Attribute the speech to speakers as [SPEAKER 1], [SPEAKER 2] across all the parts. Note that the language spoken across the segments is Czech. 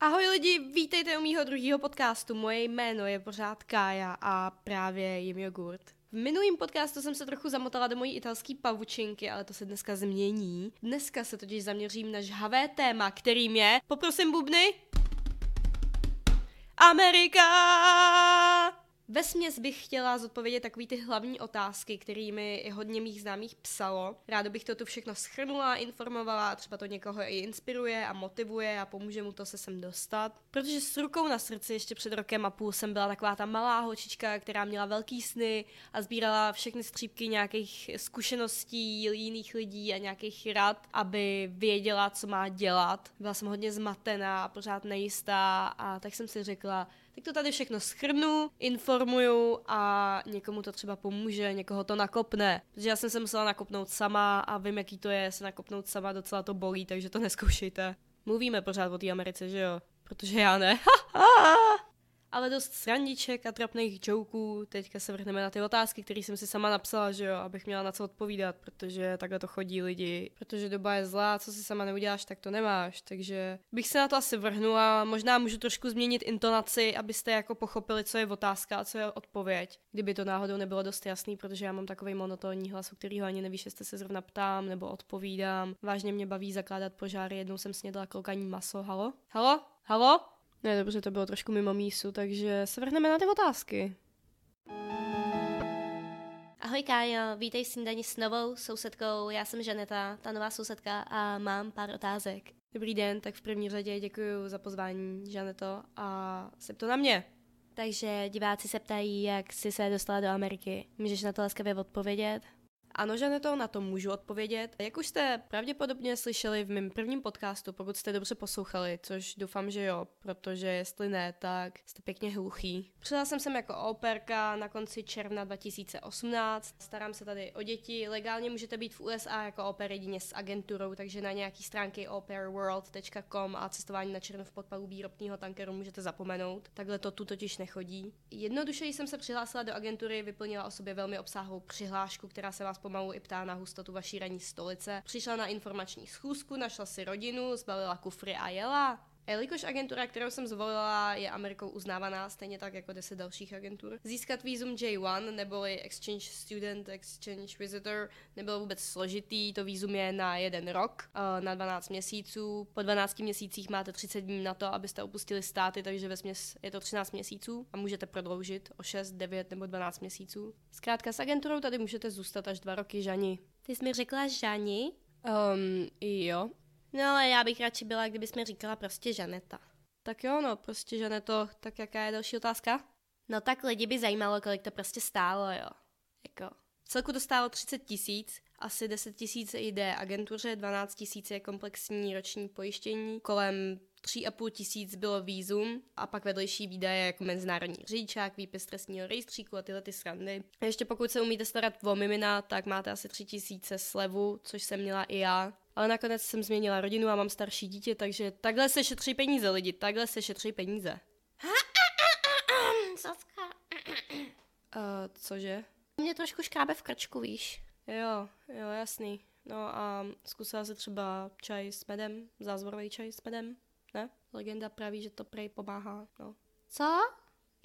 [SPEAKER 1] Ahoj lidi, vítejte u mýho druhého podcastu. Moje jméno je pořád Kája a právě jim jogurt. V minulém podcastu jsem se trochu zamotala do mojí italské pavučinky, ale to se dneska změní. Dneska se totiž zaměřím na žhavé téma, kterým je, poprosím bubny, Amerika! Ve směs bych chtěla zodpovědět takový ty hlavní otázky, kterými i hodně mých známých psalo. Ráda bych to tu všechno schrnula, informovala, třeba to někoho i inspiruje a motivuje a pomůže mu to se sem dostat. Protože s rukou na srdci ještě před rokem a půl jsem byla taková ta malá holčička, která měla velký sny a sbírala všechny střípky nějakých zkušeností jiných lidí a nějakých rad, aby věděla, co má dělat. Byla jsem hodně zmatená, pořád nejistá a tak jsem si řekla, tak to tady všechno schrnu, informuju a někomu to třeba pomůže, někoho to nakopne. Protože já jsem se musela nakopnout sama a vím, jaký to je se nakopnout sama, docela to bolí, takže to neskoušejte. Mluvíme pořád o té Americe, že jo? Protože já ne. ale dost srandiček a trapných joků. Teďka se vrhneme na ty otázky, které jsem si sama napsala, že jo, abych měla na co odpovídat, protože takhle to chodí lidi. Protože doba je zlá, co si sama neuděláš, tak to nemáš. Takže bych se na to asi vrhnula. Možná můžu trošku změnit intonaci, abyste jako pochopili, co je otázka a co je odpověď. Kdyby to náhodou nebylo dost jasný, protože já mám takový monotónní hlas, u kterého ani nevíš, jestli se zrovna ptám nebo odpovídám. Vážně mě baví zakládat požáry, jednou jsem snědla klokaní maso. Halo? Halo? Halo? Ne, dobře, to bylo trošku mimo mísu, takže se vrhneme na ty otázky.
[SPEAKER 2] Ahoj Kájo, vítej v snídani s novou sousedkou, já jsem Žaneta, ta nová sousedka a mám pár otázek.
[SPEAKER 1] Dobrý den, tak v první řadě děkuji za pozvání, Žaneto, a se to na mě.
[SPEAKER 2] Takže diváci se ptají, jak jsi se dostala do Ameriky. Můžeš na to laskavě odpovědět?
[SPEAKER 1] Ano, že to na to můžu odpovědět. Jak už jste pravděpodobně slyšeli v mém prvním podcastu, pokud jste dobře poslouchali, což doufám, že jo, protože jestli ne, tak jste pěkně hluchý. Přijela jsem sem jako operka na konci června 2018. Starám se tady o děti. Legálně můžete být v USA jako oper jedině s agenturou, takže na nějaký stránky operworld.com a cestování na černo v podpalu výrobního tankeru můžete zapomenout. Takhle to tu totiž nechodí. Jednoduše jsem se přihlásila do agentury, vyplnila o sobě velmi obsáhlou přihlášku, která se vás pomalu i ptá na hustotu vaší ranní stolice. Přišla na informační schůzku, našla si rodinu, zbalila kufry a jela. Jelikož agentura, kterou jsem zvolila, je Amerikou uznávaná, stejně tak jako 10 dalších agentur, získat vízum J1 neboli Exchange Student, Exchange Visitor nebylo vůbec složitý. To vízum je na jeden rok, eh, na 12 měsíců. Po 12 měsících máte 30 dní na to, abyste opustili státy, takže ve směs je to 13 měsíců a můžete prodloužit o 6, 9 nebo 12 měsíců. Zkrátka s agenturou tady můžete zůstat až dva roky, Žani.
[SPEAKER 2] Ty jsi mi řekla Žani?
[SPEAKER 1] Um, jo.
[SPEAKER 2] No ale já bych radši byla, kdybys mi říkala prostě Žaneta.
[SPEAKER 1] Tak jo, no, prostě Žaneto, tak jaká je další otázka?
[SPEAKER 2] No tak lidi by zajímalo, kolik to prostě stálo, jo.
[SPEAKER 1] Jako, v celku to stálo 30 tisíc, asi 10 tisíc jde agentuře, 12 tisíc je komplexní roční pojištění, kolem 3,5 tisíc bylo výzum a pak vedlejší výdaje jako mezinárodní řidičák, výpis trestního rejstříku a tyhle ty srandy. A ještě pokud se umíte starat o mimina, tak máte asi 3 tisíce slevu, což jsem měla i já ale nakonec jsem změnila rodinu a mám starší dítě, takže takhle se šetří peníze lidi, takhle se šetří peníze.
[SPEAKER 2] Socka.
[SPEAKER 1] uh, cože?
[SPEAKER 2] Mě trošku škábe v krčku, víš.
[SPEAKER 1] Jo, jo, jasný. No a zkusila se třeba čaj s medem, zázvorový čaj s medem, ne? Legenda praví, že to prej pomáhá, no.
[SPEAKER 2] Co?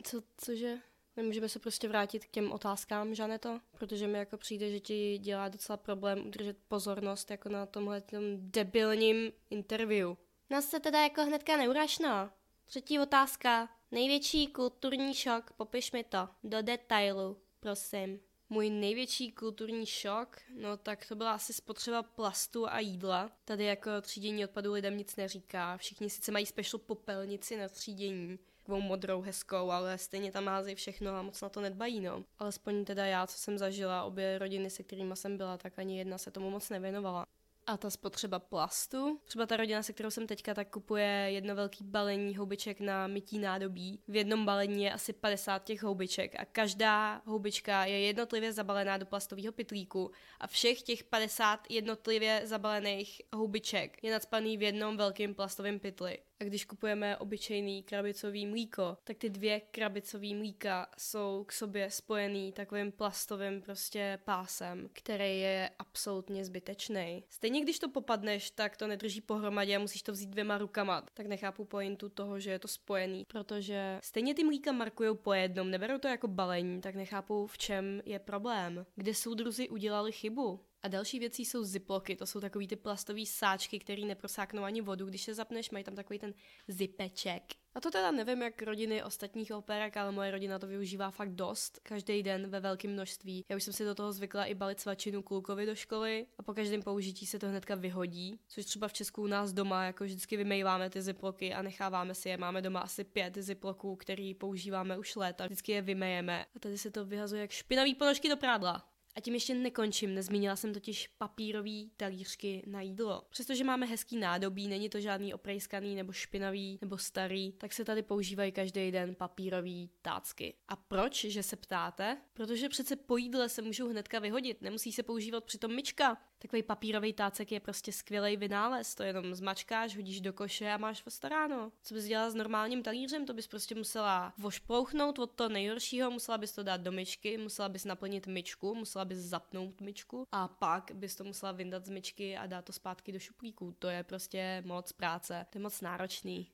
[SPEAKER 1] Co, cože? Nemůžeme se prostě vrátit k těm otázkám, Žaneto, protože mi jako přijde, že ti dělá docela problém udržet pozornost jako na tomhle tom debilním interview.
[SPEAKER 2] Nás se teda jako hnedka neurašno. Třetí otázka. Největší kulturní šok, popiš mi to. Do detailu, prosím.
[SPEAKER 1] Můj největší kulturní šok, no tak to byla asi spotřeba plastu a jídla. Tady jako třídění odpadu lidem nic neříká. Všichni sice mají special popelnici na třídění, takovou modrou, hezkou, ale stejně tam házejí všechno a moc na to nedbají, no. Alespoň teda já, co jsem zažila, obě rodiny, se kterými jsem byla, tak ani jedna se tomu moc nevěnovala. A ta spotřeba plastu. Třeba ta rodina, se kterou jsem teďka, tak kupuje jedno velký balení houbiček na mytí nádobí. V jednom balení je asi 50 těch houbiček a každá houbička je jednotlivě zabalená do plastového pytlíku a všech těch 50 jednotlivě zabalených houbiček je nadspaný v jednom velkém plastovém pytli. A když kupujeme obyčejný krabicový mlíko, tak ty dvě krabicový mlíka jsou k sobě spojený takovým plastovým prostě pásem, který je absolutně zbytečný. Stejně když to popadneš, tak to nedrží pohromadě a musíš to vzít dvěma rukama. Tak nechápu pointu toho, že je to spojený, protože stejně ty mlíka markují po jednom, neberou to jako balení, tak nechápu v čem je problém. Kde soudruzi udělali chybu? A další věcí jsou ziploky, to jsou takový ty plastové sáčky, které neprosáknou ani vodu, když se zapneš, mají tam takový ten zipeček. A to teda nevím, jak rodiny ostatních operek, ale moje rodina to využívá fakt dost, každý den ve velkém množství. Já už jsem si do toho zvykla i balit svačinu klukovi do školy a po každém použití se to hnedka vyhodí, což třeba v Česku u nás doma jako vždycky vymejváme ty ziploky a necháváme si je. Máme doma asi pět ziploků, který používáme už léta, vždycky je vymejeme a tady se to vyhazuje jak špinavý ponožky do prádla. A tím ještě nekončím, nezmínila jsem totiž papírový talířky na jídlo. Přestože máme hezký nádobí, není to žádný oprejskaný nebo špinavý nebo starý, tak se tady používají každý den papírový tácky. A proč, že se ptáte? Protože přece po jídle se můžou hnedka vyhodit, nemusí se používat přitom myčka. Takový papírový tácek je prostě skvělý vynález, to jenom zmačkáš, hodíš do koše a máš postaráno. Co bys dělala s normálním talířem, to bys prostě musela vošplouchnout od toho nejhoršího, musela bys to dát do myčky, musela bys naplnit myčku, musela bys zapnout myčku a pak bys to musela vyndat z myčky a dát to zpátky do šuplíku. To je prostě moc práce, to je moc náročný.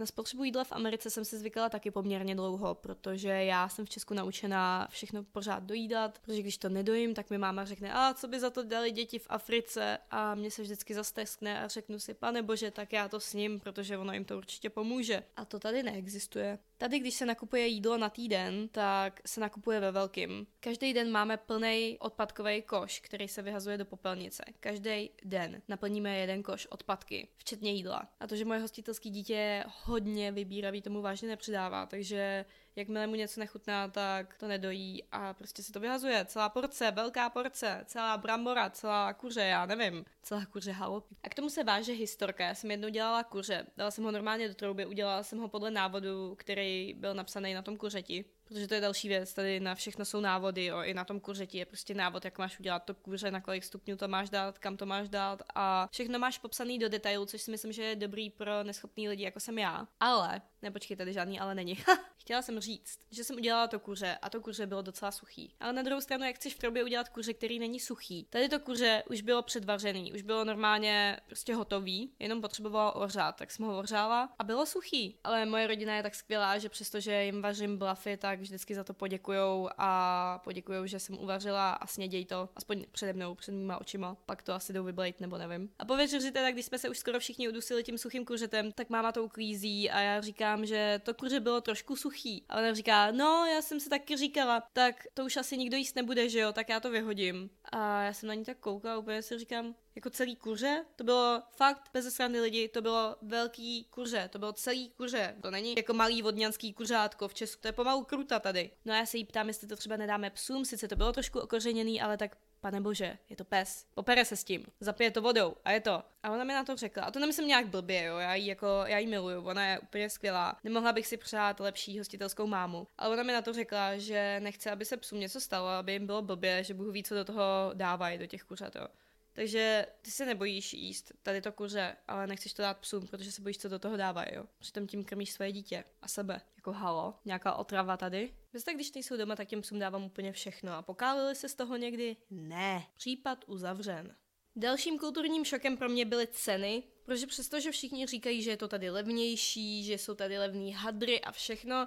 [SPEAKER 1] Na spotřebu jídla v Americe jsem si zvykala taky poměrně dlouho, protože já jsem v Česku naučená všechno pořád dojídat, protože když to nedojím, tak mi máma řekne, a co by za to dali děti v Africe a mě se vždycky zasteskne a řeknu si, pane bože, tak já to s ním, protože ono jim to určitě pomůže. A to tady neexistuje. Tady, když se nakupuje jídlo na týden, tak se nakupuje ve velkým. Každý den máme plný odpadkový koš, který se vyhazuje do popelnice. Každý den naplníme jeden koš odpadky, včetně jídla. A to, že moje hostitelské dítě je hodně vybíravý, tomu vážně nepřidává, takže jakmile mu něco nechutná, tak to nedojí a prostě se to vyhazuje. Celá porce, velká porce, celá brambora, celá kuře, já nevím, celá kuře halopy. A k tomu se váže historka. Já jsem jednou dělala kuře, dala jsem ho normálně do trouby, udělala jsem ho podle návodu, který byl napsaný na tom kuřeti protože to je další věc, tady na všechno jsou návody, jo, i na tom kuřeti je prostě návod, jak máš udělat to kuře, na kolik stupňů to máš dát, kam to máš dát a všechno máš popsaný do detailu, což si myslím, že je dobrý pro neschopný lidi, jako jsem já. Ale, nepočkej, tady žádný ale není. Chtěla jsem říct, že jsem udělala to kuře a to kuře bylo docela suchý. Ale na druhou stranu, jak chceš v troubě udělat kuře, který není suchý. Tady to kuře už bylo předvařený, už bylo normálně prostě hotový, jenom potřebovalo ořát, tak jsem ho ořála a bylo suchý. Ale moje rodina je tak skvělá, že přestože jim vařím blafy, tak vždycky za to poděkujou a poděkujou, že jsem uvařila a sněděj to, aspoň přede mnou, před mýma očima. Pak to asi jdou vyblejt, nebo nevím. A po večeři teda, když jsme se už skoro všichni udusili tím suchým kuřetem, tak máma to uklízí a já říkám, že to kuře bylo trošku suchý. A ona říká, no, já jsem se taky říkala, tak to už asi nikdo jíst nebude, že jo, tak já to vyhodím. A já jsem na ní tak koukala, úplně si říkám, jako celý kuře, to bylo fakt bez srandy lidi, to bylo velký kuře, to bylo celý kuře, to není jako malý vodňanský kuřátko v Česku, to je pomalu kruta tady. No a já se jí ptám, jestli to třeba nedáme psům, sice to bylo trošku okořeněný, ale tak pane bože, je to pes, popere se s tím, zapije to vodou a je to. A ona mi na to řekla, a to nemyslím nějak blbě, jo, já jí jako, já jí miluju, ona je úplně skvělá, nemohla bych si přát lepší hostitelskou mámu, ale ona mi na to řekla, že nechce, aby se psům něco stalo, aby jim bylo blbě, že Bůh ví, co do toho dávají, do těch kuřat, jo. Takže ty se nebojíš jíst tady to kuře, ale nechceš to dát psům, protože se bojíš, co do toho dávají, jo. Přitom tím krmíš svoje dítě a sebe. Jako halo, nějaká otrava tady. Bez tak, když nejsou doma, tak těm psům dávám úplně všechno. A pokálili se z toho někdy? Ne. Případ uzavřen. Dalším kulturním šokem pro mě byly ceny, protože přestože všichni říkají, že je to tady levnější, že jsou tady levný hadry a všechno,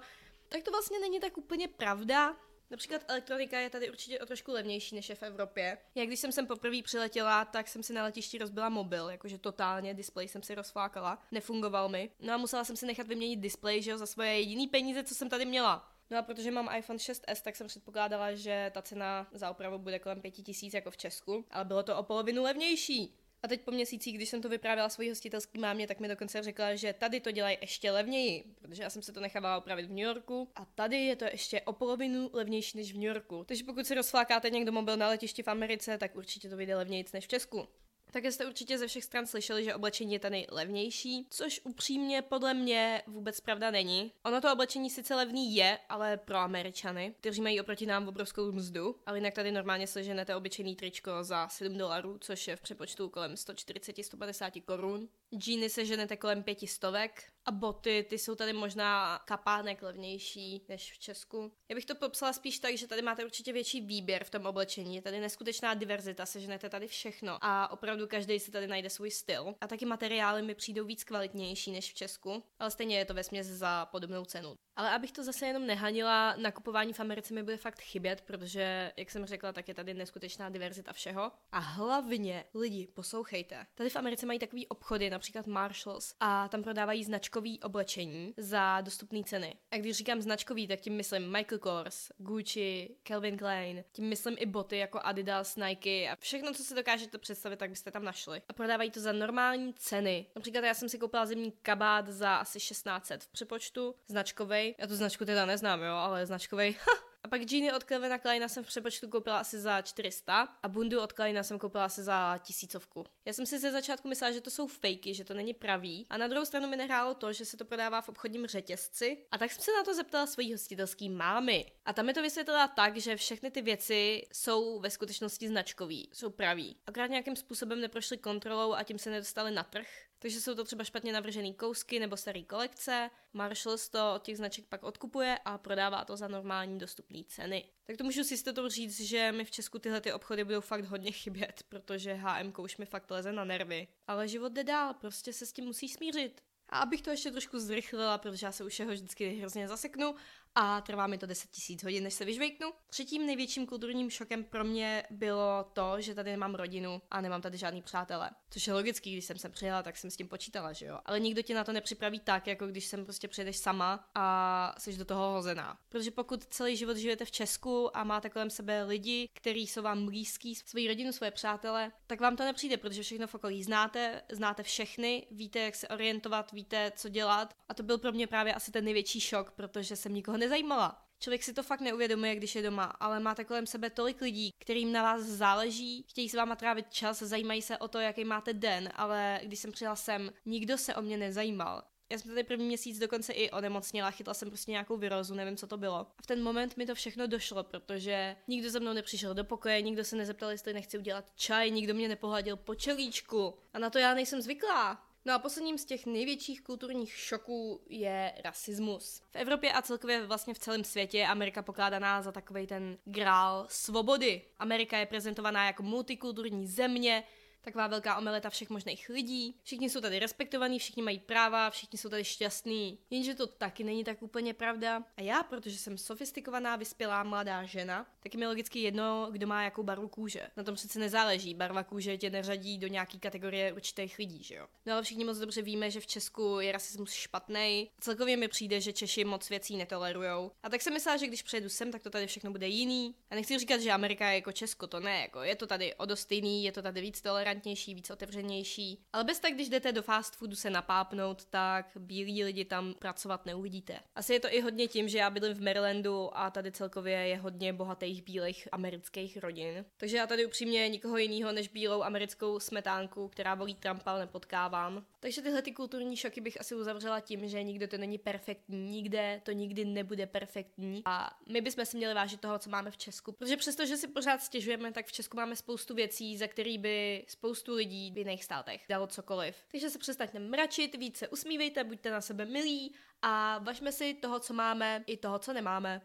[SPEAKER 1] tak to vlastně není tak úplně pravda. Například elektronika je tady určitě o trošku levnější než je v Evropě. Já když jsem sem poprvé přiletěla, tak jsem si na letišti rozbila mobil, jakože totálně displej jsem si rozflákala, nefungoval mi. No a musela jsem si nechat vyměnit displej, že jo, za svoje jediný peníze, co jsem tady měla. No a protože mám iPhone 6s, tak jsem předpokládala, že ta cena za opravu bude kolem 5000 jako v Česku, ale bylo to o polovinu levnější. A teď po měsících, když jsem to vyprávěla svojí hostitelský mámě, tak mi dokonce řekla, že tady to dělají ještě levněji, protože já jsem se to nechávala opravit v New Yorku a tady je to ještě o polovinu levnější než v New Yorku. Takže pokud si rozflákáte někdo mobil na letišti v Americe, tak určitě to vyjde levněji než v Česku. Také jste určitě ze všech stran slyšeli, že oblečení je tady levnější, což upřímně podle mě vůbec pravda není. Ono to oblečení sice levný je, ale pro Američany, kteří mají oproti nám obrovskou mzdu, ale jinak tady normálně seženete obyčejný tričko za 7 dolarů, což je v přepočtu kolem 140-150 korun. Džíny seženete kolem pěti stovek a boty, ty jsou tady možná kapánek levnější než v Česku. Já bych to popsala spíš tak, že tady máte určitě větší výběr v tom oblečení, je tady neskutečná diverzita, seženete tady všechno a opravdu každý si tady najde svůj styl. A taky materiály mi přijdou víc kvalitnější než v Česku, ale stejně je to ve za podobnou cenu. Ale abych to zase jenom nehanila, nakupování v Americe mi bude fakt chybět, protože, jak jsem řekla, tak je tady neskutečná diverzita všeho. A hlavně, lidi, poslouchejte. Tady v Americe mají takový obchody, například Marshalls, a tam prodávají značkový oblečení za dostupné ceny. A když říkám značkový, tak tím myslím Michael Kors, Gucci, Calvin Klein, tím myslím i boty jako Adidas, Nike a všechno, co si dokážete představit, tak byste tam našli. A prodávají to za normální ceny. Například já jsem si koupila zimní kabát za asi 1600 v přepočtu, značkový já tu značku teda neznám, jo, ale značkovej. A pak džíny od Calvina Kleina jsem v přepočtu koupila asi za 400 a bundu od Kleina jsem koupila asi za tisícovku. Já jsem si ze začátku myslela, že to jsou fakey, že to není pravý. A na druhou stranu mi nehrálo to, že se to prodává v obchodním řetězci. A tak jsem se na to zeptala svojí hostitelský mámy. A tam mi to vysvětlila tak, že všechny ty věci jsou ve skutečnosti značkový, jsou pravý. Akorát nějakým způsobem neprošly kontrolou a tím se nedostali na trh. Takže jsou to třeba špatně navržené kousky nebo staré kolekce. Marshalls to od těch značek pak odkupuje a prodává to za normální dostupné ceny. Tak to můžu si to říct, že mi v Česku tyhle ty obchody budou fakt hodně chybět, protože HM už mi fakt leze na nervy. Ale život jde dál, prostě se s tím musí smířit. A abych to ještě trošku zrychlila, protože já se už jeho vždycky hrozně zaseknu a trvá mi to 10 tisíc hodin, než se vyžvejknu. Třetím největším kulturním šokem pro mě bylo to, že tady nemám rodinu a nemám tady žádný přátele. Což je logický, když jsem sem přijela, tak jsem s tím počítala, že jo. Ale nikdo tě na to nepřipraví tak, jako když sem prostě přijdeš sama a jsi do toho hozená. Protože pokud celý život žijete v Česku a máte kolem sebe lidi, kteří jsou vám blízký, svoji rodinu, svoje přátele, tak vám to nepřijde, protože všechno v okolí znáte, znáte všechny, víte, jak se orientovat, víte, co dělat. A to byl pro mě právě asi ten největší šok, protože jsem nikoho nezajímala. Člověk si to fakt neuvědomuje, když je doma, ale máte kolem sebe tolik lidí, kterým na vás záleží, chtějí s váma trávit čas, zajímají se o to, jaký máte den, ale když jsem přijela sem, nikdo se o mě nezajímal. Já jsem tady první měsíc dokonce i onemocněla, chytla jsem prostě nějakou virózu, nevím, co to bylo. A v ten moment mi to všechno došlo, protože nikdo za mnou nepřišel do pokoje, nikdo se nezeptal, jestli nechci udělat čaj, nikdo mě nepohladil po čelíčku. A na to já nejsem zvyklá. No a posledním z těch největších kulturních šoků je rasismus. V Evropě a celkově vlastně v celém světě je Amerika pokládaná za takový ten grál svobody. Amerika je prezentovaná jako multikulturní země, taková velká omeleta všech možných lidí. Všichni jsou tady respektovaní, všichni mají práva, všichni jsou tady šťastní. Jenže to taky není tak úplně pravda. A já, protože jsem sofistikovaná, vyspělá mladá žena, tak je mi logicky jedno, kdo má jakou barvu kůže. Na tom přece nezáleží. Barva kůže tě neřadí do nějaké kategorie určitých lidí, že jo. No ale všichni moc dobře víme, že v Česku je rasismus špatný. Celkově mi přijde, že Češi moc věcí netolerujou. A tak jsem myslela, že když přijedu sem, tak to tady všechno bude jiný. A nechci říkat, že Amerika je jako Česko, to ne, jako je to tady o dost jiný, je to tady víc tolerantní tolerantnější, víc otevřenější. Ale bez tak, když jdete do fast foodu se napápnout, tak bílí lidi tam pracovat neuvidíte. Asi je to i hodně tím, že já bydlím v Marylandu a tady celkově je hodně bohatých bílých amerických rodin. Takže já tady upřímně nikoho jiného než bílou americkou smetánku, která volí Trumpa, nepotkávám. Takže tyhle ty kulturní šoky bych asi uzavřela tím, že nikdo to není perfektní, nikde to nikdy nebude perfektní a my bychom si měli vážit toho, co máme v Česku. Protože přesto, že si pořád stěžujeme, tak v Česku máme spoustu věcí, za který by spoustu lidí v jiných státech dalo cokoliv. Takže se přestaňte mračit, více usmívejte, buďte na sebe milí a važme si toho, co máme, i toho, co nemáme.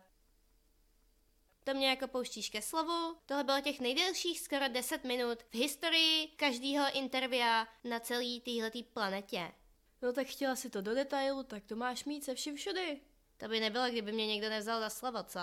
[SPEAKER 2] To mě jako pouštíš ke slovu. Tohle bylo těch nejdelších skoro 10 minut v historii každého intervia na celé téhletý planetě.
[SPEAKER 1] No tak chtěla si to do detailu, tak to máš mít se vším všudy.
[SPEAKER 2] To by nebylo, kdyby mě někdo nevzal za slovo, co?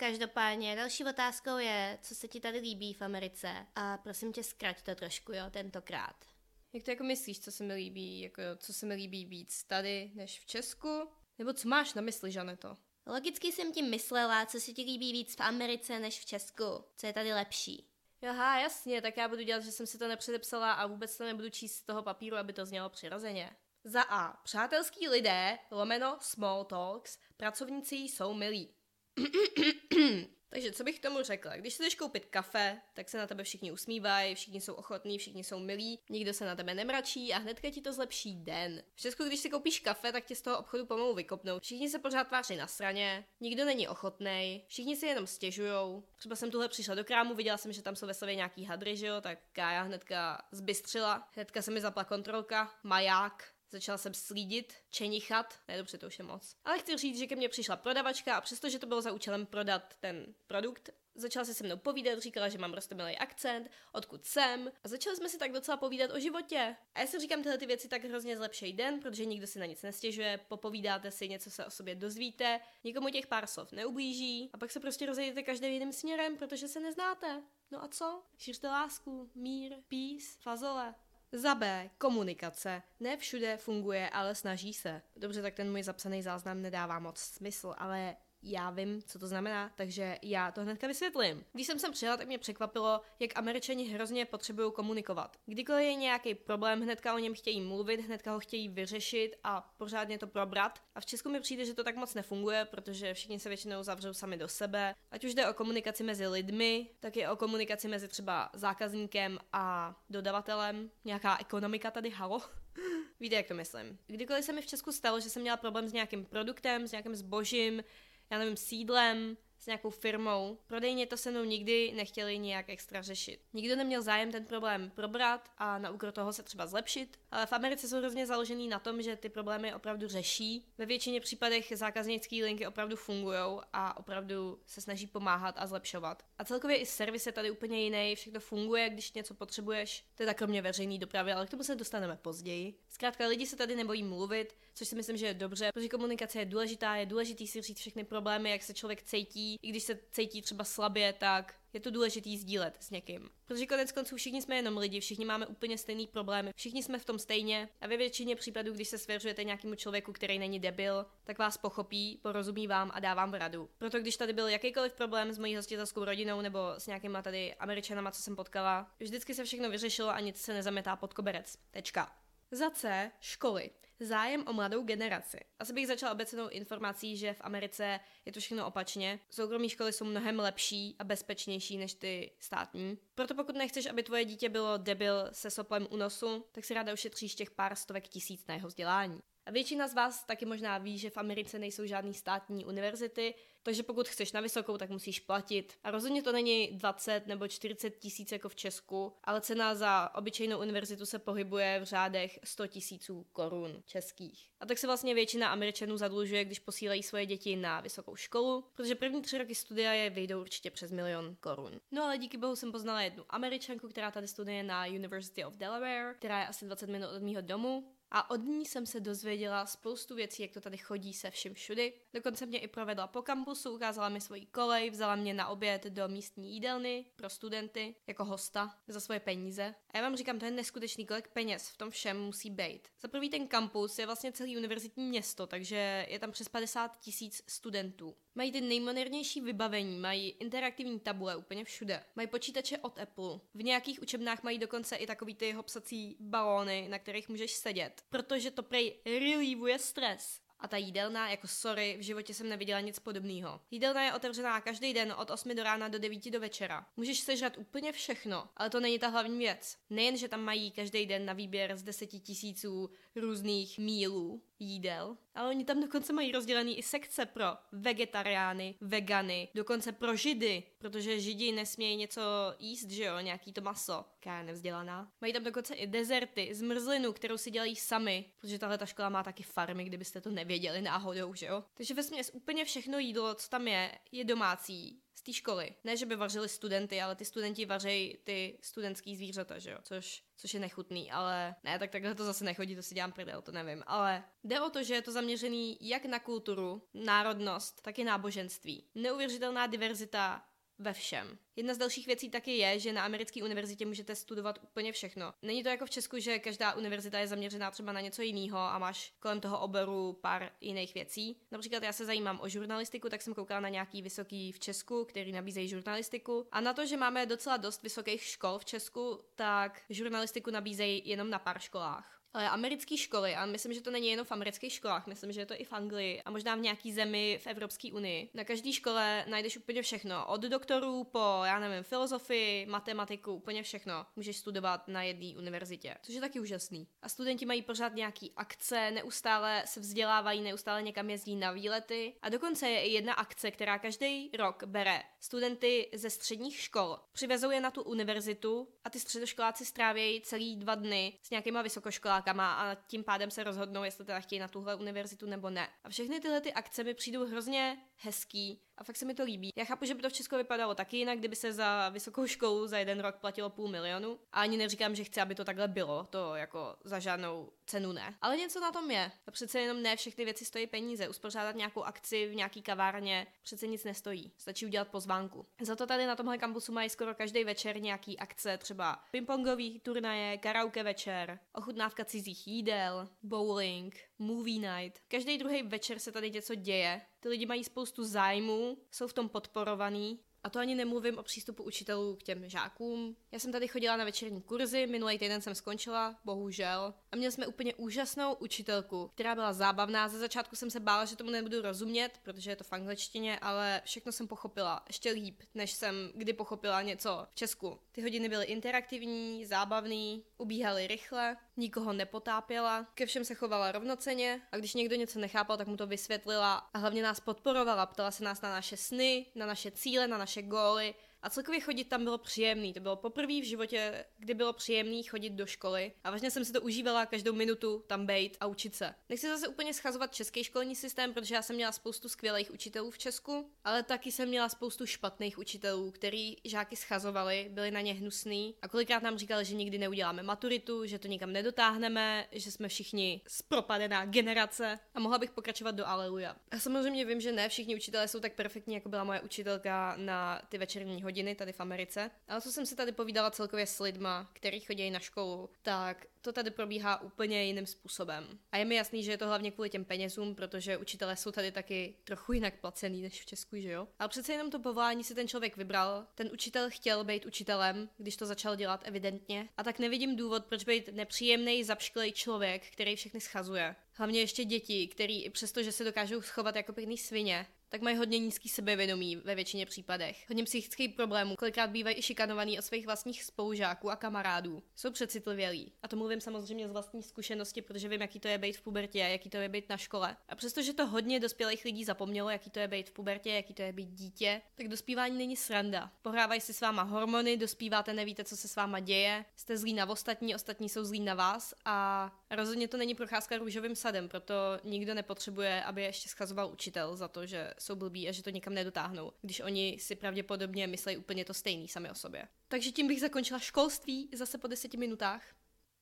[SPEAKER 2] Každopádně další otázkou je, co se ti tady líbí v Americe a prosím tě zkrať to trošku, jo, tentokrát.
[SPEAKER 1] Jak to jako myslíš, co se mi líbí, jako co se mi líbí víc tady než v Česku? Nebo co máš na mysli, Žaneto?
[SPEAKER 2] Logicky jsem tím myslela, co se ti líbí víc v Americe než v Česku. Co je tady lepší?
[SPEAKER 1] Aha, jasně, tak já budu dělat, že jsem si to nepředepsala a vůbec to nebudu číst z toho papíru, aby to znělo přirozeně. Za A. Přátelský lidé, lomeno small talks, pracovníci jsou milí. Takže co bych k tomu řekla? Když si jdeš koupit kafe, tak se na tebe všichni usmívají, všichni jsou ochotní, všichni jsou milí, nikdo se na tebe nemračí a hnedka ti to zlepší den. V Česku, když si koupíš kafe, tak tě z toho obchodu pomalu vykopnou. Všichni se pořád tváří na straně, nikdo není ochotný, všichni si jenom stěžujou. Třeba jsem tuhle přišla do krámu, viděla jsem, že tam jsou ve slově nějaký hadry, že jo, tak Kája hnedka zbystřila, hnedka se mi zapla kontrolka, maják, Začala jsem slídit, čenichat, ne dobře, to už je moc. Ale chci říct, že ke mně přišla prodavačka a přestože to bylo za účelem prodat ten produkt, začala se se mnou povídat, říkala, že mám rostomilý akcent, odkud jsem a začali jsme si tak docela povídat o životě. A já si říkám tyhle ty věci tak hrozně zlepší den, protože nikdo si na nic nestěžuje, popovídáte si, něco se o sobě dozvíte, nikomu těch pár slov neublíží a pak se prostě rozejdete každý jiným směrem, protože se neznáte. No a co? Šířte lásku, mír, peace, fazole. Za B. Komunikace. Ne všude funguje, ale snaží se. Dobře, tak ten můj zapsaný záznam nedává moc smysl, ale já vím, co to znamená, takže já to hnedka vysvětlím. Když jsem sem přijela, tak mě překvapilo, jak američani hrozně potřebují komunikovat. Kdykoliv je nějaký problém, hnedka o něm chtějí mluvit, hnedka ho chtějí vyřešit a pořádně to probrat. A v Česku mi přijde, že to tak moc nefunguje, protože všichni se většinou zavřou sami do sebe. Ať už jde o komunikaci mezi lidmi, tak je o komunikaci mezi třeba zákazníkem a dodavatelem. Nějaká ekonomika tady, halo. Víte, jak to myslím. Kdykoliv se mi v Česku stalo, že jsem měla problém s nějakým produktem, s nějakým zbožím, já nevím, sídlem, s nějakou firmou. Prodejně to se mnou nikdy nechtěli nějak extra řešit. Nikdo neměl zájem ten problém probrat a na úkor toho se třeba zlepšit, ale v Americe jsou hrozně založený na tom, že ty problémy opravdu řeší. Ve většině případech zákaznické linky opravdu fungují a opravdu se snaží pomáhat a zlepšovat. A celkově i servis je tady úplně jiný, všechno funguje, když něco potřebuješ, teda kromě veřejné dopravy, ale k tomu se dostaneme později. Zkrátka lidi se tady nebojí mluvit, což si myslím, že je dobře, protože komunikace je důležitá, je důležitý si říct všechny problémy, jak se člověk cítí, i když se cítí třeba slabě, tak je to důležitý sdílet s někým. Protože konec konců všichni jsme jenom lidi, všichni máme úplně stejný problémy, všichni jsme v tom stejně a ve většině případů, když se svěřujete nějakému člověku, který není debil, tak vás pochopí, porozumí vám a dá vám radu. Proto když tady byl jakýkoliv problém s mojí hostitelskou rodinou nebo s nějakýma tady američanama, co jsem potkala, vždycky se všechno vyřešilo a nic se nezametá pod koberec. Tečka. Za C. Školy. Zájem o mladou generaci. Asi bych začala obecnou informací, že v Americe je to všechno opačně. Soukromí školy jsou mnohem lepší a bezpečnější než ty státní. Proto pokud nechceš, aby tvoje dítě bylo debil se soplem u nosu, tak si ráda ušetříš těch pár stovek tisíc na jeho vzdělání. A většina z vás taky možná ví, že v Americe nejsou žádné státní univerzity, takže pokud chceš na vysokou, tak musíš platit. A rozhodně to není 20 nebo 40 tisíc jako v Česku, ale cena za obyčejnou univerzitu se pohybuje v řádech 100 tisíců korun českých. A tak se vlastně většina Američanů zadlužuje, když posílají svoje děti na vysokou školu, protože první tři roky studia je vyjdou určitě přes milion korun. No ale díky bohu jsem poznala jednu Američanku, která tady studuje na University of Delaware, která je asi 20 minut od mého domu a od ní jsem se dozvěděla spoustu věcí, jak to tady chodí se vším všudy. Dokonce mě i provedla po kampusu, ukázala mi svoji kolej, vzala mě na oběd do místní jídelny pro studenty jako hosta za svoje peníze. A já vám říkám, to je neskutečný, kolik peněz v tom všem musí být. Za prvý ten kampus je vlastně celý univerzitní město, takže je tam přes 50 tisíc studentů. Mají ty nejmodernější vybavení, mají interaktivní tabule úplně všude. Mají počítače od Apple. V nějakých učebnách mají dokonce i takový ty hopsací balóny, na kterých můžeš sedět. Protože to prej relievuje stres. A ta jídelna, jako sorry, v životě jsem neviděla nic podobného. Jídelna je otevřená každý den od 8 do rána do 9 do večera. Můžeš sežrat úplně všechno, ale to není ta hlavní věc. Nejen, že tam mají každý den na výběr z 10 tisíců různých mílů, jídel, ale oni tam dokonce mají rozdělený i sekce pro vegetariány, vegany, dokonce pro židy, protože židi nesmějí něco jíst, že jo, nějaký to maso, která je nevzdělaná. Mají tam dokonce i dezerty, zmrzlinu, kterou si dělají sami, protože tahle ta škola má taky farmy, kdybyste to nevěděli náhodou, že jo. Takže ve úplně všechno jídlo, co tam je, je domácí z té školy. Ne, že by vařili studenty, ale ty studenti vařejí ty studentský zvířata, že jo, což, což je nechutný, ale ne, tak takhle to zase nechodí, to si dělám prdel, to nevím, ale jde o to, že je to zaměřený jak na kulturu, národnost, tak i náboženství. Neuvěřitelná diverzita ve všem. Jedna z dalších věcí taky je, že na americké univerzitě můžete studovat úplně všechno. Není to jako v Česku, že každá univerzita je zaměřená třeba na něco jiného a máš kolem toho oboru pár jiných věcí. Například já se zajímám o žurnalistiku, tak jsem koukala na nějaký vysoký v Česku, který nabízejí žurnalistiku. A na to, že máme docela dost vysokých škol v Česku, tak žurnalistiku nabízejí jenom na pár školách. Ale americké školy, a myslím, že to není jenom v amerických školách, myslím, že je to i v Anglii a možná v nějaký zemi v Evropské unii. Na každé škole najdeš úplně všechno, od doktorů po, já nevím, filozofii, matematiku, úplně všechno. Můžeš studovat na jedné univerzitě, což je taky úžasný. A studenti mají pořád nějaký akce, neustále se vzdělávají, neustále někam jezdí na výlety. A dokonce je i jedna akce, která každý rok bere studenty ze středních škol, přivezou je na tu univerzitu a ty středoškoláci strávějí celý dva dny s nějakýma vysokoškolákama a tím pádem se rozhodnou, jestli teda chtějí na tuhle univerzitu nebo ne. A všechny tyhle ty akce mi přijdou hrozně hezký a fakt se mi to líbí. Já chápu, že by to v Česku vypadalo taky jinak, kdyby se za vysokou školu za jeden rok platilo půl milionu. A ani neříkám, že chci, aby to takhle bylo, to jako za žádnou cenu ne. Ale něco na tom je. A přece jenom ne všechny věci stojí peníze. Uspořádat nějakou akci v nějaký kavárně přece nic nestojí. Stačí udělat pozvánku. Za to tady na tomhle kampusu mají skoro každý večer nějaký akce, třeba pingpongový turnaje, karaoke večer, ochutnávka cizích jídel, bowling, movie night. Každý druhý večer se tady něco děje. Ty lidi mají spoustu zájmů, jsou v tom podporovaný a to ani nemluvím o přístupu učitelů k těm žákům. Já jsem tady chodila na večerní kurzy, minulý týden jsem skončila, bohužel. A měli jsme úplně úžasnou učitelku, která byla zábavná. Ze začátku jsem se bála, že tomu nebudu rozumět, protože je to v angličtině, ale všechno jsem pochopila ještě líp, než jsem kdy pochopila něco v Česku. Ty hodiny byly interaktivní, zábavný, ubíhaly rychle, nikoho nepotápěla, ke všem se chovala rovnoceně a když někdo něco nechápal, tak mu to vysvětlila a hlavně nás podporovala, ptala se nás na naše sny, na naše cíle, na naše góly a celkově chodit tam bylo příjemný. To bylo poprvé v životě, kdy bylo příjemný chodit do školy. A vlastně jsem si to užívala každou minutu tam bejt a učit se. Nechci zase úplně schazovat český školní systém, protože já jsem měla spoustu skvělých učitelů v Česku, ale taky jsem měla spoustu špatných učitelů, který žáky schazovali, byli na ně hnusný a kolikrát nám říkali, že nikdy neuděláme maturitu, že to nikam nedotáhneme, že jsme všichni zpropadená generace a mohla bych pokračovat do Aleluja. A samozřejmě vím, že ne všichni učitelé jsou tak perfektní, jako byla moje učitelka na ty večerní hodiny tady v Americe. Ale co jsem si tady povídala celkově s lidma, kteří chodí na školu, tak to tady probíhá úplně jiným způsobem. A je mi jasný, že je to hlavně kvůli těm penězům, protože učitelé jsou tady taky trochu jinak placený než v Česku, že jo? Ale přece jenom to povolání si ten člověk vybral. Ten učitel chtěl být učitelem, když to začal dělat evidentně. A tak nevidím důvod, proč být nepříjemný, zapšklej člověk, který všechny schazuje. Hlavně ještě děti, který i přesto, že se dokážou schovat jako pěkný svině, tak mají hodně nízký sebevědomí ve většině případech. Hodně psychických problémů, kolikrát bývají i šikanovaný od svých vlastních spolužáků a kamarádů. Jsou přecitlivělí. A to mluvím samozřejmě z vlastní zkušenosti, protože vím, jaký to je být v pubertě, jaký to je být na škole. A přestože to hodně dospělých lidí zapomnělo, jaký to je být v pubertě, jaký to je být dítě, tak dospívání není sranda. Pohrávají si s váma hormony, dospíváte, nevíte, co se s váma děje, jste zlí na ostatní, ostatní jsou zlí na vás a rozhodně to není procházka růžovým sadem, proto nikdo nepotřebuje, aby ještě schazoval učitel za to, že jsou blbí a že to nikam nedotáhnou, když oni si pravděpodobně myslí úplně to stejný sami o sobě. Takže tím bych zakončila školství zase po deseti minutách.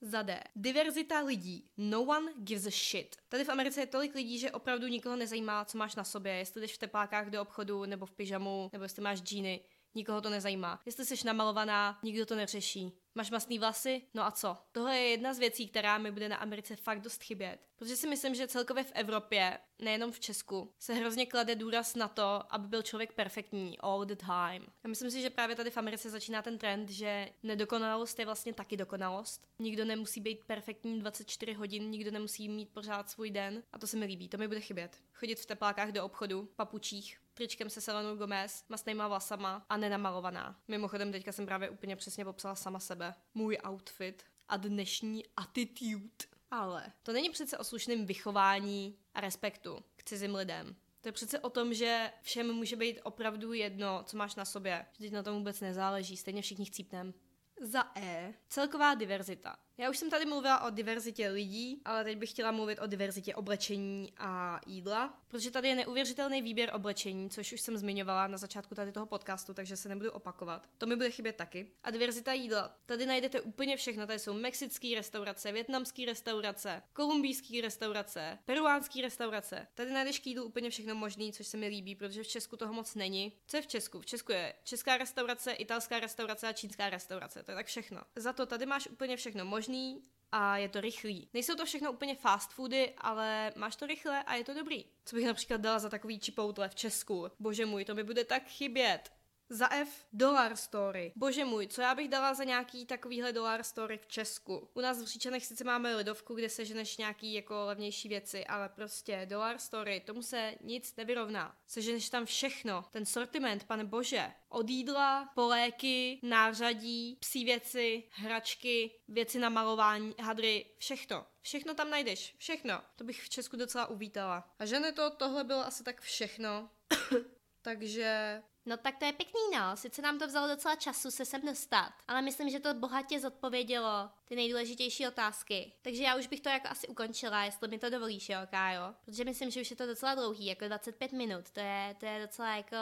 [SPEAKER 1] Za D. Diverzita lidí. No one gives a shit. Tady v Americe je tolik lidí, že opravdu nikoho nezajímá, co máš na sobě, jestli jdeš v teplákách do obchodu, nebo v pyžamu, nebo jestli máš džíny. Nikoho to nezajímá. Jestli jsi namalovaná, nikdo to neřeší. Máš masný vlasy? No a co? Tohle je jedna z věcí, která mi bude na Americe fakt dost chybět. Protože si myslím, že celkově v Evropě, nejenom v Česku, se hrozně klade důraz na to, aby byl člověk perfektní all the time. A myslím si, že právě tady v Americe začíná ten trend, že nedokonalost je vlastně taky dokonalost. Nikdo nemusí být perfektní 24 hodin, nikdo nemusí mít pořád svůj den. A to se mi líbí, to mi bude chybět. Chodit v teplákách do obchodu, papučích, tričkem se Selenou Gomez, masnýma vlasama a nenamalovaná. Mimochodem teďka jsem právě úplně přesně popsala sama sebe. Můj outfit a dnešní attitude. Ale to není přece o slušném vychování a respektu k cizím lidem. To je přece o tom, že všem může být opravdu jedno, co máš na sobě. Teď na tom vůbec nezáleží, stejně všichni chcípnem. Za E. Celková diverzita. Já už jsem tady mluvila o diverzitě lidí, ale teď bych chtěla mluvit o diverzitě oblečení a jídla, protože tady je neuvěřitelný výběr oblečení, což už jsem zmiňovala na začátku tady toho podcastu, takže se nebudu opakovat. To mi bude chybět taky. A diverzita jídla. Tady najdete úplně všechno. Tady jsou mexické restaurace, větnamské restaurace, kolumbijské restaurace, peruánské restaurace. Tady najdeš k jídlu úplně všechno možné, což se mi líbí, protože v Česku toho moc není. Co je v Česku? V Česku je česká restaurace, italská restaurace a čínská restaurace. To je tak všechno. Za to tady máš úplně všechno možné možný a je to rychlý. Nejsou to všechno úplně fast foody, ale máš to rychle a je to dobrý. Co bych například dala za takový čipoutle v Česku? Bože můj, to mi bude tak chybět. Za F, Dollar Story. Bože můj, co já bych dala za nějaký takovýhle Dollar Story v Česku? U nás v Říčanech sice máme lidovku, kde seženeš nějaký jako levnější věci, ale prostě Dollar Story, tomu se nic nevyrovná. Seženeš tam všechno, ten sortiment, pane bože. Od jídla, poléky, nářadí, psí věci, hračky, věci na malování, hadry, všechno. Všechno tam najdeš, všechno. To bych v Česku docela uvítala. A žene to, tohle bylo asi tak všechno. Takže
[SPEAKER 2] No tak to je pěkný, no. Sice nám to vzalo docela času se sem dostat, ale myslím, že to bohatě zodpovědělo ty nejdůležitější otázky. Takže já už bych to jako asi ukončila, jestli mi to dovolíš, jo, Kájo. Protože myslím, že už je to docela dlouhý, jako 25 minut. To je, to je docela jako,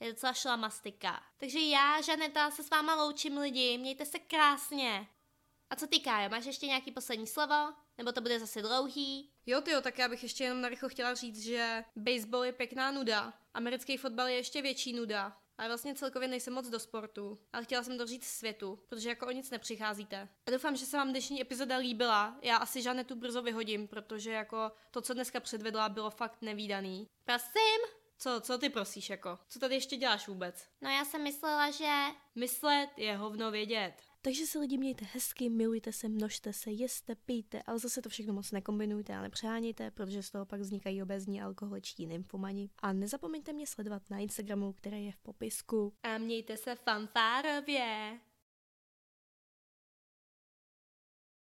[SPEAKER 2] je docela šlamastika. Takže já, Žaneta, se s váma loučím lidi, mějte se krásně. A co ty, Kájo, máš ještě nějaký poslední slovo? Nebo to bude zase dlouhý?
[SPEAKER 1] Jo, tyjo, tak já bych ještě jenom narychlo chtěla říct, že baseball je pěkná nuda, americký fotbal je ještě větší nuda. A vlastně celkově nejsem moc do sportu, ale chtěla jsem to říct světu, protože jako o nic nepřicházíte. A doufám, že se vám dnešní epizoda líbila. Já asi Žanetu brzo vyhodím, protože jako to, co dneska předvedla, bylo fakt nevýdaný.
[SPEAKER 2] Prosím?
[SPEAKER 1] Co, co ty prosíš jako? Co tady ještě děláš vůbec?
[SPEAKER 2] No já jsem myslela, že...
[SPEAKER 1] Myslet je hovno vědět.
[SPEAKER 3] Takže se lidi mějte hezky, milujte se, množte se, jeste, pijte, ale zase to všechno moc nekombinujte a nepřehánějte, protože z toho pak vznikají obezní alkoholičtí nymfomani. A nezapomeňte mě sledovat na Instagramu, který je v popisku.
[SPEAKER 1] A mějte se fanfárově.